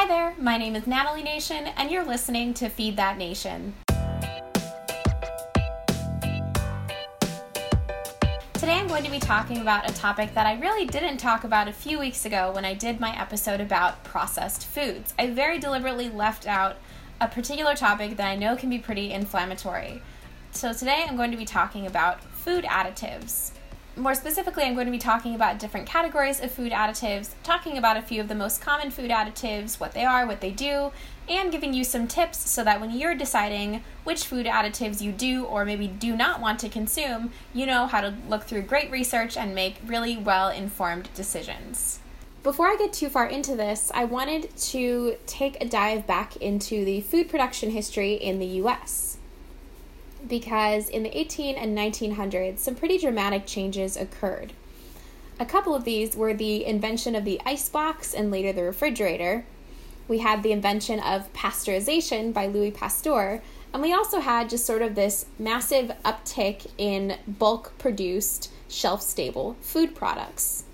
Hi there, my name is Natalie Nation, and you're listening to Feed That Nation. Today I'm going to be talking about a topic that I really didn't talk about a few weeks ago when I did my episode about processed foods. I very deliberately left out a particular topic that I know can be pretty inflammatory. So today I'm going to be talking about food additives. More specifically, I'm going to be talking about different categories of food additives, talking about a few of the most common food additives, what they are, what they do, and giving you some tips so that when you're deciding which food additives you do or maybe do not want to consume, you know how to look through great research and make really well informed decisions. Before I get too far into this, I wanted to take a dive back into the food production history in the US because in the 18 and 1900s, some pretty dramatic changes occurred. A couple of these were the invention of the icebox and later the refrigerator. We had the invention of pasteurization by Louis Pasteur, and we also had just sort of this massive uptick in bulk produced, shelf stable food products.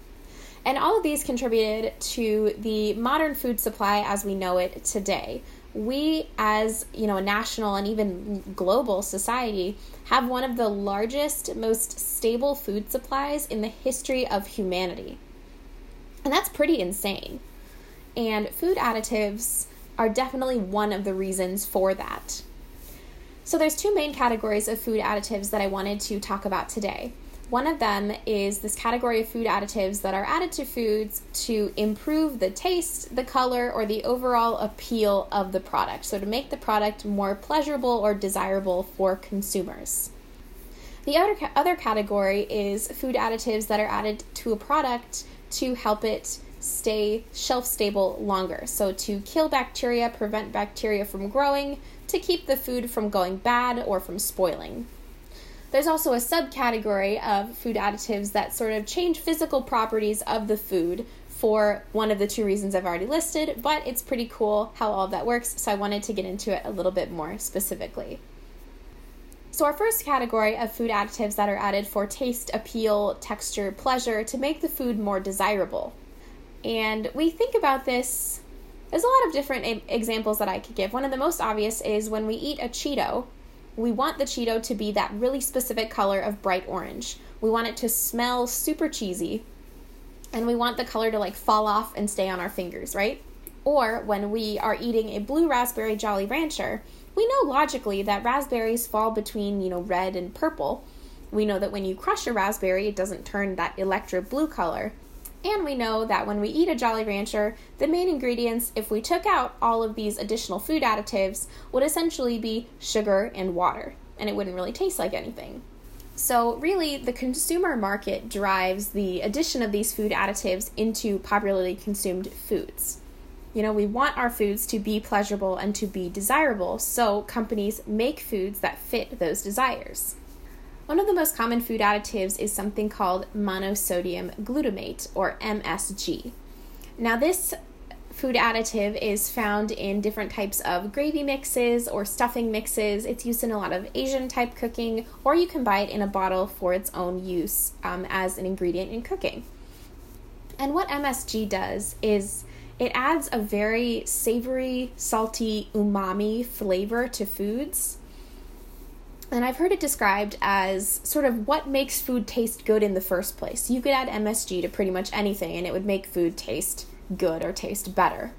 And all of these contributed to the modern food supply as we know it today, we as you know a national and even global society have one of the largest most stable food supplies in the history of humanity. And that's pretty insane. And food additives are definitely one of the reasons for that. So there's two main categories of food additives that i wanted to talk about today one of them is this category of food additives that are added to foods to improve the taste, the color, or the overall appeal of the product. So, to make the product more pleasurable or desirable for consumers. The other, other category is food additives that are added to a product to help it stay shelf stable longer. So, to kill bacteria, prevent bacteria from growing, to keep the food from going bad or from spoiling. There's also a subcategory of food additives that sort of change physical properties of the food for one of the two reasons I've already listed, but it's pretty cool how all that works, so I wanted to get into it a little bit more specifically. So, our first category of food additives that are added for taste, appeal, texture, pleasure to make the food more desirable. And we think about this, there's a lot of different examples that I could give. One of the most obvious is when we eat a Cheeto, we want the Cheeto to be that really specific color of bright orange. We want it to smell super cheesy, and we want the color to like fall off and stay on our fingers, right? Or when we are eating a blue raspberry Jolly Rancher, we know logically that raspberries fall between, you know, red and purple. We know that when you crush a raspberry, it doesn't turn that electro blue color. And we know that when we eat a Jolly Rancher, the main ingredients, if we took out all of these additional food additives, would essentially be sugar and water, and it wouldn't really taste like anything. So, really, the consumer market drives the addition of these food additives into popularly consumed foods. You know, we want our foods to be pleasurable and to be desirable, so companies make foods that fit those desires. One of the most common food additives is something called monosodium glutamate, or MSG. Now, this food additive is found in different types of gravy mixes or stuffing mixes. It's used in a lot of Asian type cooking, or you can buy it in a bottle for its own use um, as an ingredient in cooking. And what MSG does is it adds a very savory, salty, umami flavor to foods and I've heard it described as sort of what makes food taste good in the first place. You could add MSG to pretty much anything and it would make food taste good or taste better.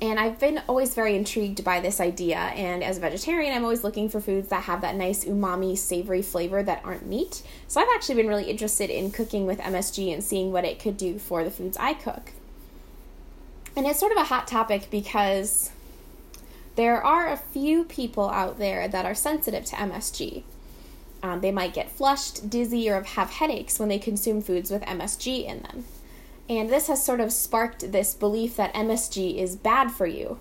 And I've been always very intrigued by this idea. And as a vegetarian, I'm always looking for foods that have that nice umami, savory flavor that aren't meat. So I've actually been really interested in cooking with MSG and seeing what it could do for the foods I cook. And it's sort of a hot topic because there are a few people out there that are sensitive to MSG. Um, they might get flushed, dizzy, or have headaches when they consume foods with MSG in them. And this has sort of sparked this belief that MSG is bad for you,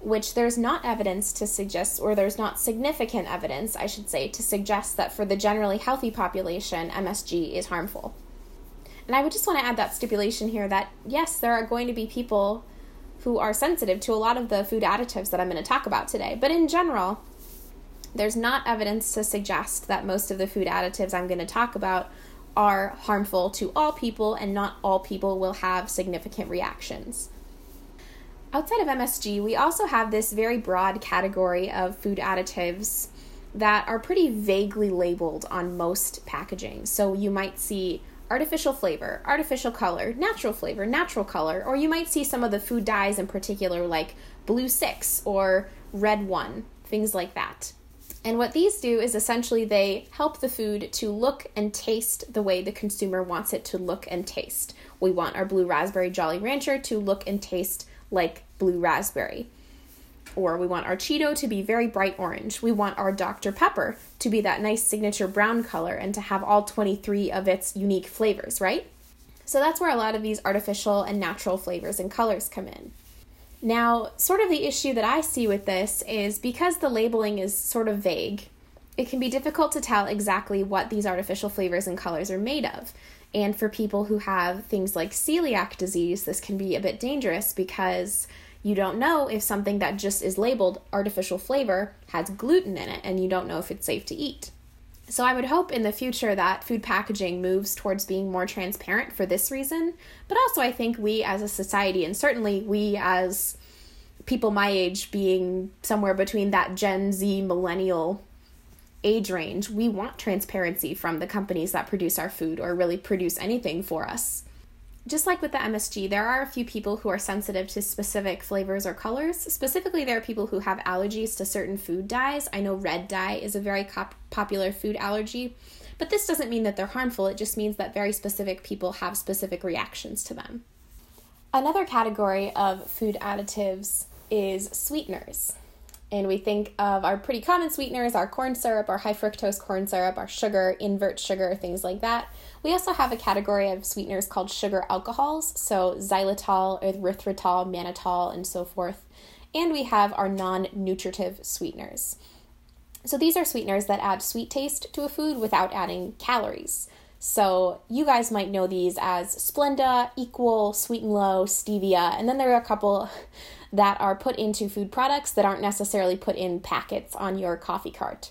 which there's not evidence to suggest, or there's not significant evidence, I should say, to suggest that for the generally healthy population, MSG is harmful. And I would just want to add that stipulation here that yes, there are going to be people who are sensitive to a lot of the food additives that I'm going to talk about today. But in general, there's not evidence to suggest that most of the food additives I'm going to talk about are harmful to all people and not all people will have significant reactions. Outside of MSG, we also have this very broad category of food additives that are pretty vaguely labeled on most packaging. So you might see artificial flavor, artificial color, natural flavor, natural color, or you might see some of the food dyes in particular, like blue six or red one, things like that. And what these do is essentially they help the food to look and taste the way the consumer wants it to look and taste. We want our blue raspberry Jolly Rancher to look and taste like blue raspberry. Or we want our Cheeto to be very bright orange. We want our Dr. Pepper to be that nice signature brown color and to have all 23 of its unique flavors, right? So that's where a lot of these artificial and natural flavors and colors come in. Now, sort of the issue that I see with this is because the labeling is sort of vague, it can be difficult to tell exactly what these artificial flavors and colors are made of. And for people who have things like celiac disease, this can be a bit dangerous because you don't know if something that just is labeled artificial flavor has gluten in it and you don't know if it's safe to eat. So I would hope in the future that food packaging moves towards being more transparent for this reason, but also I think we as a society and certainly we as people my age being somewhere between that Gen Z millennial age range, we want transparency from the companies that produce our food or really produce anything for us just like with the MSG, there are a few people who are sensitive to specific flavors or colors. Specifically, there are people who have allergies to certain food dyes. I know red dye is a very cop- popular food allergy, but this doesn't mean that they're harmful, it just means that very specific people have specific reactions to them. Another category of food additives is sweeteners and we think of our pretty common sweeteners, our corn syrup, our high fructose corn syrup, our sugar, invert sugar, things like that. We also have a category of sweeteners called sugar alcohols, so xylitol, erythritol, mannitol, and so forth. And we have our non nutritive sweeteners. So these are sweeteners that add sweet taste to a food without adding calories. So you guys might know these as Splenda, Equal, Sweet and Low, Stevia, and then there are a couple that are put into food products that aren't necessarily put in packets on your coffee cart.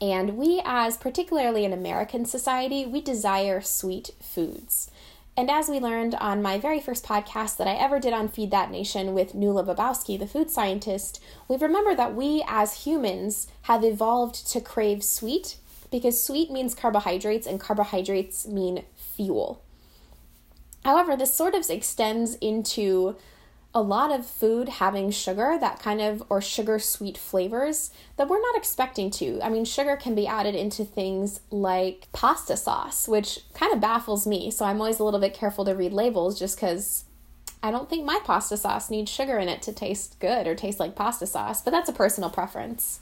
And we, as particularly an American society, we desire sweet foods. And as we learned on my very first podcast that I ever did on Feed That Nation with Nuala Babowski, the food scientist, we remember that we as humans have evolved to crave sweet because sweet means carbohydrates and carbohydrates mean fuel. However, this sort of extends into a lot of food having sugar, that kind of, or sugar sweet flavors that we're not expecting to. I mean, sugar can be added into things like pasta sauce, which kind of baffles me. So I'm always a little bit careful to read labels just because I don't think my pasta sauce needs sugar in it to taste good or taste like pasta sauce, but that's a personal preference.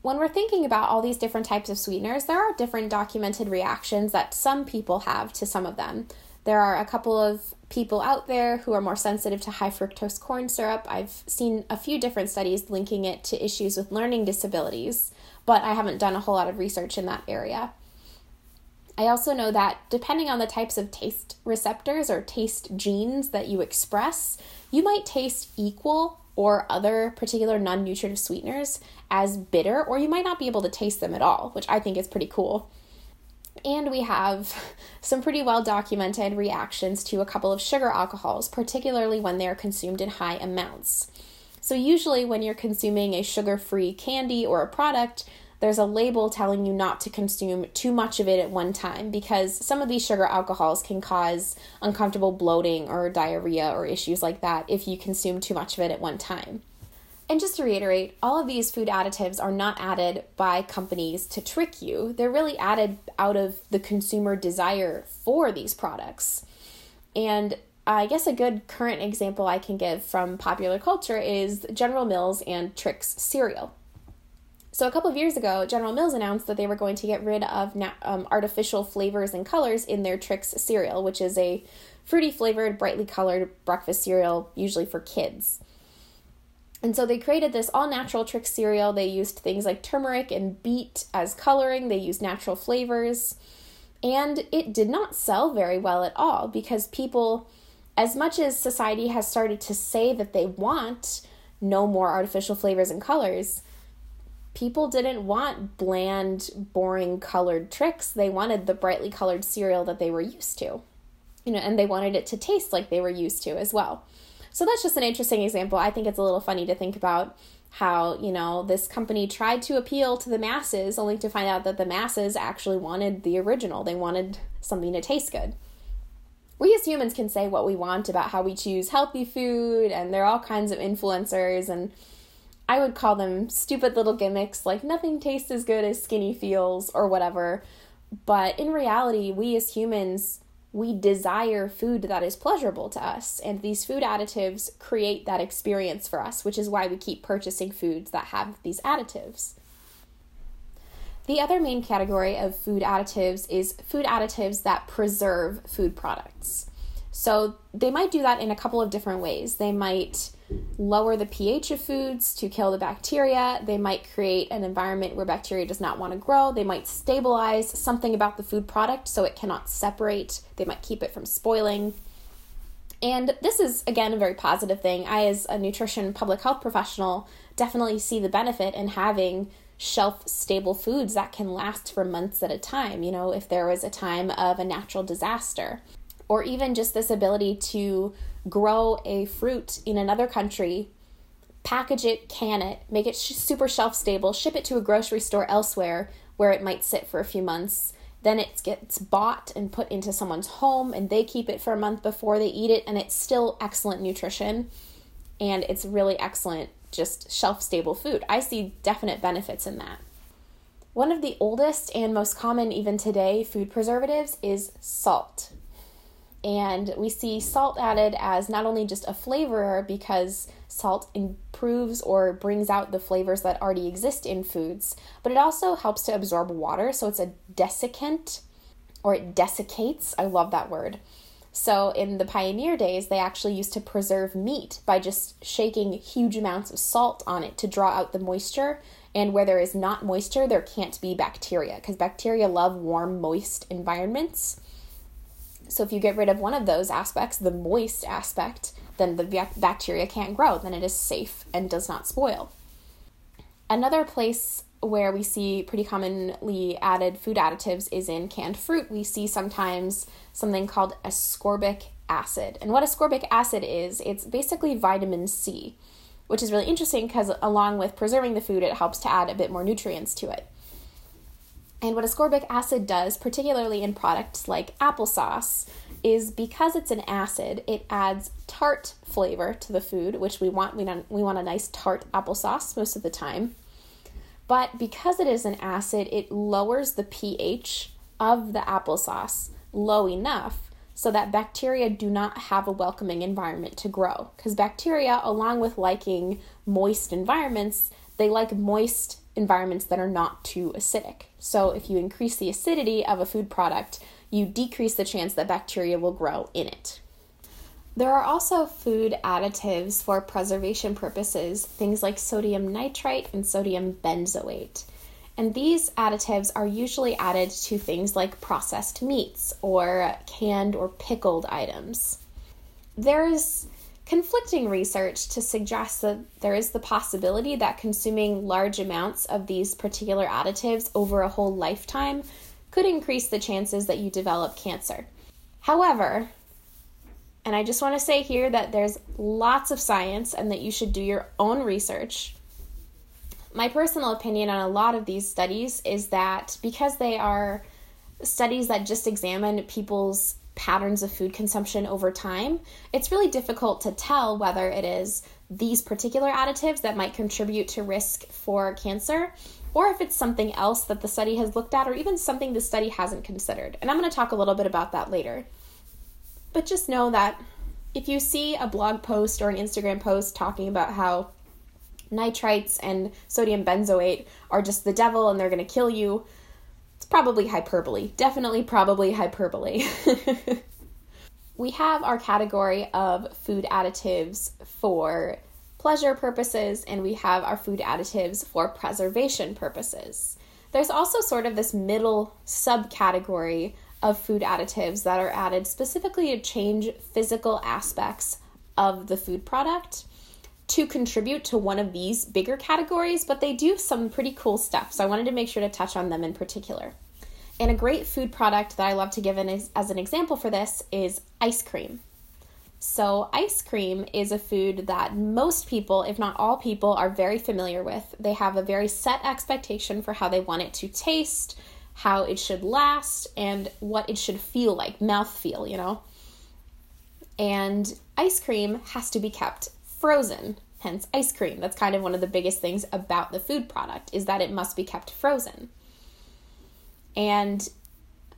When we're thinking about all these different types of sweeteners, there are different documented reactions that some people have to some of them. There are a couple of people out there who are more sensitive to high fructose corn syrup. I've seen a few different studies linking it to issues with learning disabilities, but I haven't done a whole lot of research in that area. I also know that depending on the types of taste receptors or taste genes that you express, you might taste equal or other particular non nutritive sweeteners as bitter, or you might not be able to taste them at all, which I think is pretty cool. And we have some pretty well documented reactions to a couple of sugar alcohols, particularly when they are consumed in high amounts. So, usually, when you're consuming a sugar free candy or a product, there's a label telling you not to consume too much of it at one time because some of these sugar alcohols can cause uncomfortable bloating or diarrhea or issues like that if you consume too much of it at one time. And just to reiterate, all of these food additives are not added by companies to trick you. They're really added out of the consumer desire for these products. And I guess a good current example I can give from popular culture is General Mills and Trix cereal. So, a couple of years ago, General Mills announced that they were going to get rid of na- um, artificial flavors and colors in their Trix cereal, which is a fruity flavored, brightly colored breakfast cereal, usually for kids. And so they created this all natural Trix cereal. They used things like turmeric and beet as coloring, they used natural flavors. And it did not sell very well at all because people, as much as society has started to say that they want no more artificial flavors and colors, people didn't want bland, boring colored Trix. They wanted the brightly colored cereal that they were used to. You know, and they wanted it to taste like they were used to as well. So that's just an interesting example. I think it's a little funny to think about how, you know, this company tried to appeal to the masses only to find out that the masses actually wanted the original. They wanted something to taste good. We as humans can say what we want about how we choose healthy food, and there are all kinds of influencers, and I would call them stupid little gimmicks like nothing tastes as good as skinny feels or whatever. But in reality, we as humans we desire food that is pleasurable to us, and these food additives create that experience for us, which is why we keep purchasing foods that have these additives. The other main category of food additives is food additives that preserve food products. So they might do that in a couple of different ways. They might lower the pH of foods to kill the bacteria. They might create an environment where bacteria does not want to grow. They might stabilize something about the food product so it cannot separate. They might keep it from spoiling. And this is, again, a very positive thing. I, as a nutrition public health professional, definitely see the benefit in having shelf stable foods that can last for months at a time. You know, if there was a time of a natural disaster or even just this ability to grow a fruit in another country, package it, can it, make it super shelf stable, ship it to a grocery store elsewhere where it might sit for a few months. Then it gets bought and put into someone's home, and they keep it for a month before they eat it, and it's still excellent nutrition and it's really excellent, just shelf stable food. I see definite benefits in that. One of the oldest and most common, even today, food preservatives is salt. And we see salt added as not only just a flavorer because salt improves or brings out the flavors that already exist in foods, but it also helps to absorb water. So it's a desiccant or it desiccates. I love that word. So in the pioneer days, they actually used to preserve meat by just shaking huge amounts of salt on it to draw out the moisture. And where there is not moisture, there can't be bacteria because bacteria love warm, moist environments. So if you get rid of one of those aspects, the moist aspect, then the bacteria can't grow. Then it is safe and does not spoil. Another place where we see pretty commonly added food additives is in canned fruit. We see sometimes something called ascorbic acid. And what ascorbic acid is, it's basically vitamin C, which is really interesting because along with preserving the food, it helps to add a bit more nutrients to it. And what ascorbic acid does, particularly in products like applesauce, is because it's an acid, it adds tart flavor to the food, which we want. We, don't, we want a nice tart applesauce most of the time. But because it is an acid, it lowers the pH of the applesauce low enough so that bacteria do not have a welcoming environment to grow. Because bacteria, along with liking moist environments, they like moist environments that are not too acidic. So, if you increase the acidity of a food product, you decrease the chance that bacteria will grow in it. There are also food additives for preservation purposes, things like sodium nitrite and sodium benzoate. And these additives are usually added to things like processed meats or canned or pickled items. There's conflicting research to suggest that there is the possibility that consuming large amounts of these particular additives over a whole lifetime could increase the chances that you develop cancer. However, and I just want to say here that there's lots of science and that you should do your own research. My personal opinion on a lot of these studies is that because they are studies that just examine people's patterns of food consumption over time, it's really difficult to tell whether it is these particular additives that might contribute to risk for cancer or if it's something else that the study has looked at or even something the study hasn't considered. And I'm going to talk a little bit about that later. But just know that if you see a blog post or an Instagram post talking about how nitrites and sodium benzoate are just the devil and they're going to kill you, probably hyperbole. Definitely, probably hyperbole. we have our category of food additives for pleasure purposes, and we have our food additives for preservation purposes. There's also sort of this middle subcategory of food additives that are added specifically to change physical aspects of the food product to contribute to one of these bigger categories, but they do some pretty cool stuff. So I wanted to make sure to touch on them in particular. And a great food product that I love to give as an example for this is ice cream. So, ice cream is a food that most people, if not all people, are very familiar with. They have a very set expectation for how they want it to taste, how it should last, and what it should feel like mouth feel, you know? And ice cream has to be kept frozen, hence ice cream. That's kind of one of the biggest things about the food product is that it must be kept frozen. And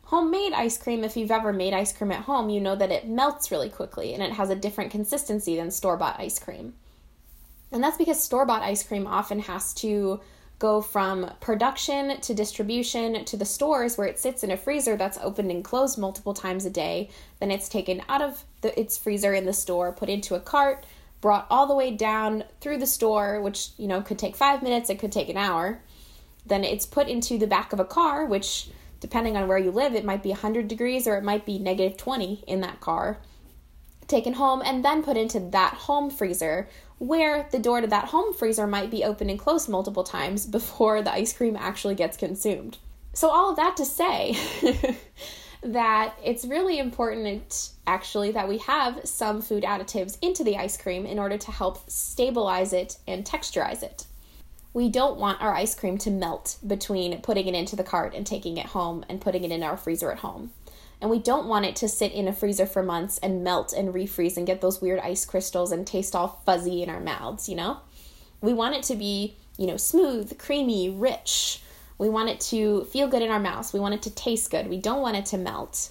homemade ice cream, if you've ever made ice cream at home, you know that it melts really quickly and it has a different consistency than store bought ice cream. And that's because store bought ice cream often has to go from production to distribution to the stores where it sits in a freezer that's opened and closed multiple times a day. Then it's taken out of the, its freezer in the store, put into a cart, brought all the way down through the store, which, you know, could take five minutes, it could take an hour. Then it's put into the back of a car, which depending on where you live, it might be 100 degrees or it might be negative 20 in that car. Taken home and then put into that home freezer, where the door to that home freezer might be open and closed multiple times before the ice cream actually gets consumed. So, all of that to say that it's really important actually that we have some food additives into the ice cream in order to help stabilize it and texturize it we don't want our ice cream to melt between putting it into the cart and taking it home and putting it in our freezer at home. And we don't want it to sit in a freezer for months and melt and refreeze and get those weird ice crystals and taste all fuzzy in our mouths, you know? We want it to be, you know, smooth, creamy, rich. We want it to feel good in our mouths. We want it to taste good. We don't want it to melt.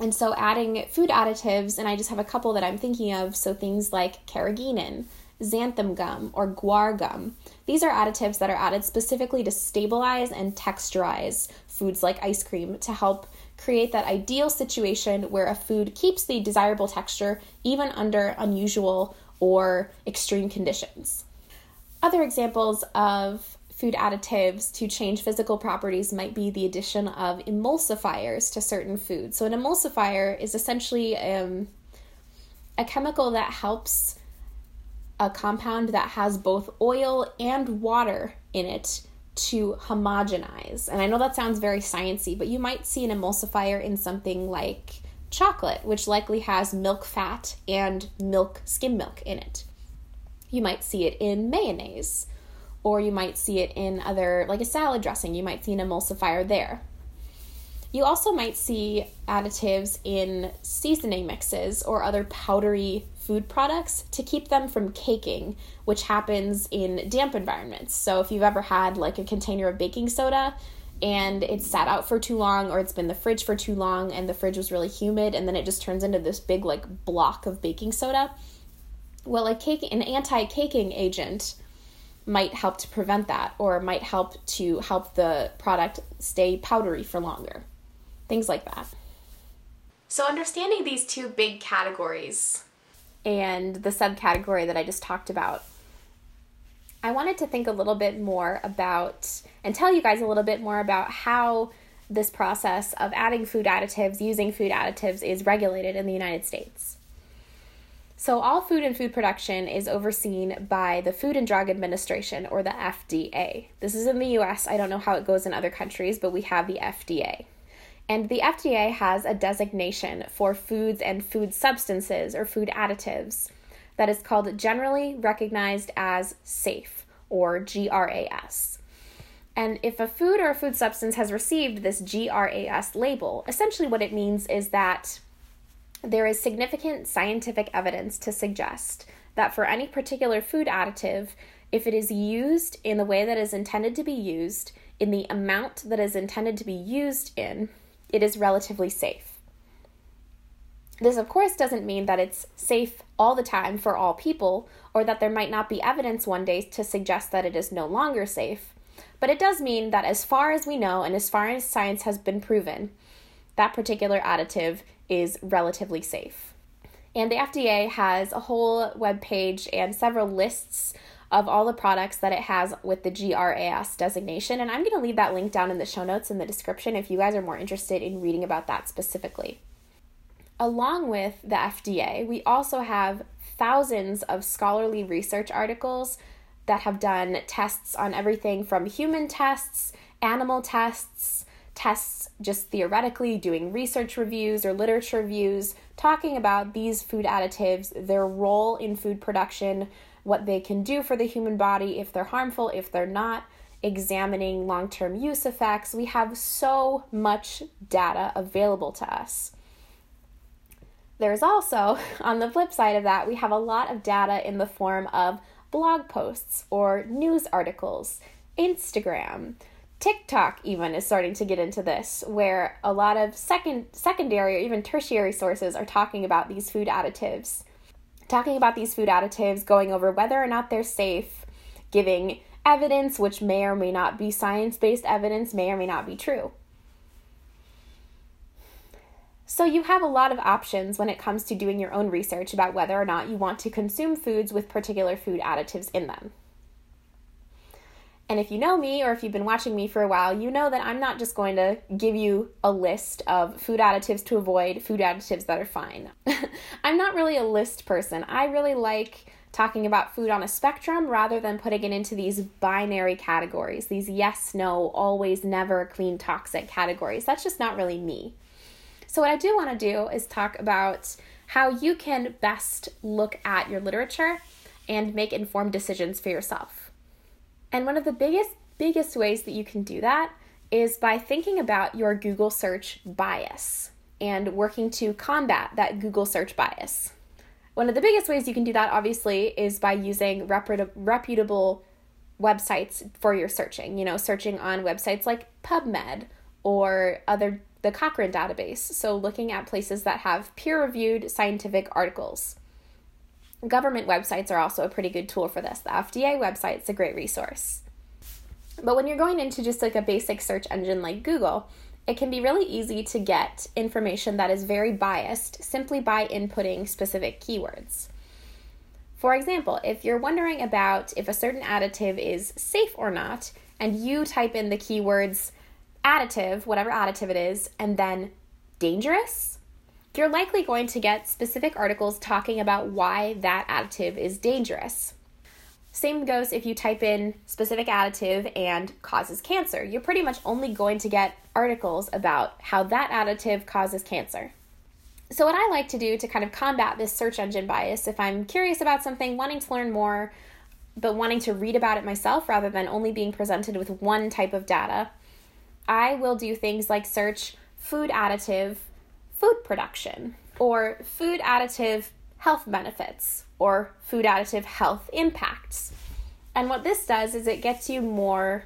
And so adding food additives, and I just have a couple that I'm thinking of, so things like carrageenan, xanthan gum, or guar gum. These are additives that are added specifically to stabilize and texturize foods like ice cream to help create that ideal situation where a food keeps the desirable texture even under unusual or extreme conditions. Other examples of food additives to change physical properties might be the addition of emulsifiers to certain foods. So, an emulsifier is essentially um, a chemical that helps a compound that has both oil and water in it to homogenize. And I know that sounds very sciency, but you might see an emulsifier in something like chocolate, which likely has milk fat and milk skim milk in it. You might see it in mayonnaise, or you might see it in other like a salad dressing. You might see an emulsifier there. You also might see additives in seasoning mixes or other powdery food products to keep them from caking, which happens in damp environments. So if you've ever had like a container of baking soda and it's sat out for too long or it's been in the fridge for too long and the fridge was really humid and then it just turns into this big like block of baking soda, well, a cake an anti-caking agent might help to prevent that or might help to help the product stay powdery for longer things like that. So, understanding these two big categories and the subcategory that I just talked about, I wanted to think a little bit more about and tell you guys a little bit more about how this process of adding food additives, using food additives, is regulated in the United States. So, all food and food production is overseen by the Food and Drug Administration or the FDA. This is in the US. I don't know how it goes in other countries, but we have the FDA. And the FDA has a designation for foods and food substances or food additives that is called Generally Recognized as Safe or GRAS. And if a food or a food substance has received this GRAS label, essentially what it means is that there is significant scientific evidence to suggest that for any particular food additive, if it is used in the way that is intended to be used, in the amount that is intended to be used in, it is relatively safe. This, of course, doesn't mean that it's safe all the time for all people, or that there might not be evidence one day to suggest that it is no longer safe. But it does mean that, as far as we know and as far as science has been proven, that particular additive is relatively safe. And the FDA has a whole web page and several lists of all the products that it has with the GRAS designation. And I'm going to leave that link down in the show notes in the description if you guys are more interested in reading about that specifically. Along with the FDA, we also have thousands of scholarly research articles that have done tests on everything from human tests, animal tests, tests just theoretically, doing research reviews or literature reviews, talking about these food additives, their role in food production, what they can do for the human body, if they're harmful, if they're not, examining long term use effects. We have so much data available to us. There's also, on the flip side of that, we have a lot of data in the form of blog posts or news articles, Instagram, TikTok even is starting to get into this, where a lot of second, secondary or even tertiary sources are talking about these food additives. Talking about these food additives, going over whether or not they're safe, giving evidence, which may or may not be science based evidence, may or may not be true. So, you have a lot of options when it comes to doing your own research about whether or not you want to consume foods with particular food additives in them. And if you know me or if you've been watching me for a while, you know that I'm not just going to give you a list of food additives to avoid, food additives that are fine. I'm not really a list person. I really like talking about food on a spectrum rather than putting it into these binary categories, these yes, no, always, never, clean, toxic categories. That's just not really me. So, what I do want to do is talk about how you can best look at your literature and make informed decisions for yourself. And one of the biggest, biggest ways that you can do that is by thinking about your Google search bias and working to combat that Google search bias. One of the biggest ways you can do that, obviously, is by using reputable websites for your searching. You know, searching on websites like PubMed or other the Cochrane database. So looking at places that have peer-reviewed scientific articles. Government websites are also a pretty good tool for this. The FDA website's a great resource. But when you're going into just like a basic search engine like Google, it can be really easy to get information that is very biased simply by inputting specific keywords. For example, if you're wondering about if a certain additive is safe or not, and you type in the keywords additive, whatever additive it is, and then dangerous, you're likely going to get specific articles talking about why that additive is dangerous. Same goes if you type in specific additive and causes cancer. You're pretty much only going to get articles about how that additive causes cancer. So, what I like to do to kind of combat this search engine bias, if I'm curious about something, wanting to learn more, but wanting to read about it myself rather than only being presented with one type of data, I will do things like search food additive food production or food additive health benefits or food additive health impacts. And what this does is it gets you more,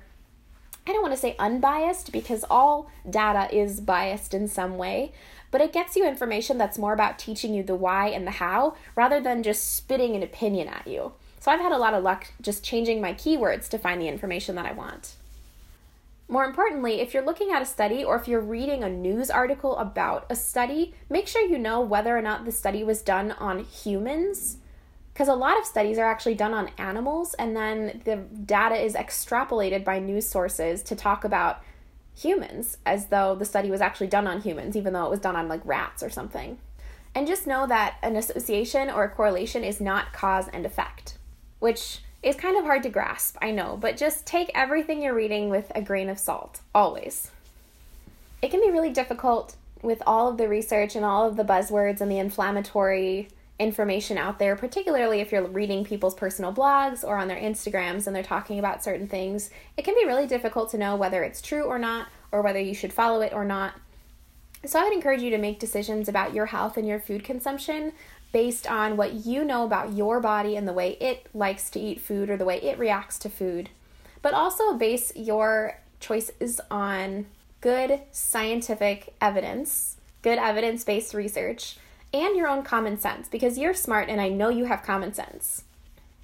I don't want to say unbiased because all data is biased in some way, but it gets you information that's more about teaching you the why and the how rather than just spitting an opinion at you. So I've had a lot of luck just changing my keywords to find the information that I want. More importantly, if you're looking at a study or if you're reading a news article about a study, make sure you know whether or not the study was done on humans. Because a lot of studies are actually done on animals, and then the data is extrapolated by news sources to talk about humans as though the study was actually done on humans, even though it was done on like rats or something. And just know that an association or a correlation is not cause and effect, which is kind of hard to grasp, I know, but just take everything you're reading with a grain of salt, always. It can be really difficult with all of the research and all of the buzzwords and the inflammatory information out there, particularly if you're reading people's personal blogs or on their Instagrams and they're talking about certain things. It can be really difficult to know whether it's true or not, or whether you should follow it or not. So, I would encourage you to make decisions about your health and your food consumption based on what you know about your body and the way it likes to eat food or the way it reacts to food. But also base your choices on good scientific evidence, good evidence based research, and your own common sense because you're smart and I know you have common sense.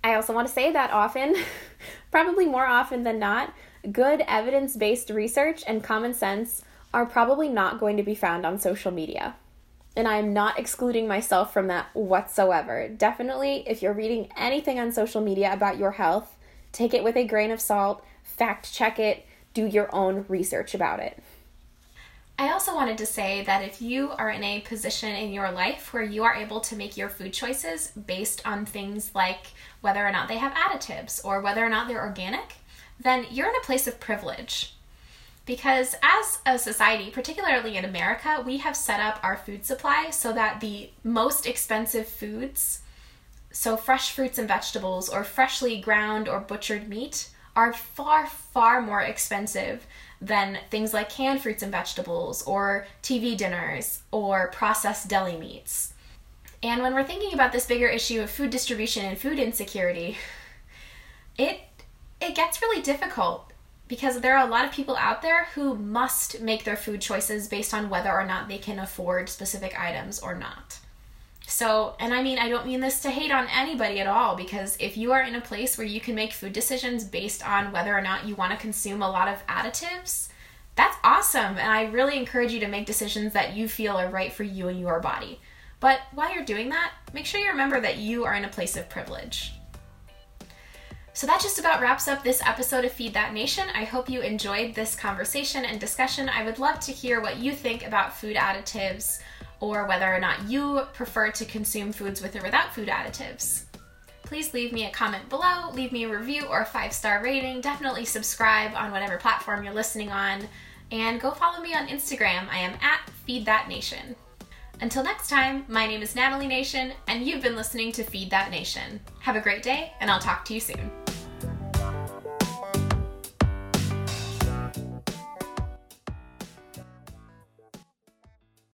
I also want to say that often, probably more often than not, good evidence based research and common sense are probably not going to be found on social media. And I'm not excluding myself from that whatsoever. Definitely, if you're reading anything on social media about your health, take it with a grain of salt, fact check it, do your own research about it. I also wanted to say that if you are in a position in your life where you are able to make your food choices based on things like whether or not they have additives or whether or not they're organic, then you're in a place of privilege. Because as a society, particularly in America, we have set up our food supply so that the most expensive foods, so fresh fruits and vegetables or freshly ground or butchered meat, are far, far more expensive than things like canned fruits and vegetables or TV dinners or processed deli meats. And when we're thinking about this bigger issue of food distribution and food insecurity, it it gets really difficult because there are a lot of people out there who must make their food choices based on whether or not they can afford specific items or not. So, and I mean, I don't mean this to hate on anybody at all because if you are in a place where you can make food decisions based on whether or not you want to consume a lot of additives, that's awesome. And I really encourage you to make decisions that you feel are right for you and your body. But while you're doing that, make sure you remember that you are in a place of privilege. So that just about wraps up this episode of Feed That Nation. I hope you enjoyed this conversation and discussion. I would love to hear what you think about food additives or whether or not you prefer to consume foods with or without food additives. Please leave me a comment below, leave me a review or a five star rating. Definitely subscribe on whatever platform you're listening on, and go follow me on Instagram. I am at Feed That Nation. Until next time, my name is Natalie Nation, and you've been listening to Feed That Nation. Have a great day, and I'll talk to you soon.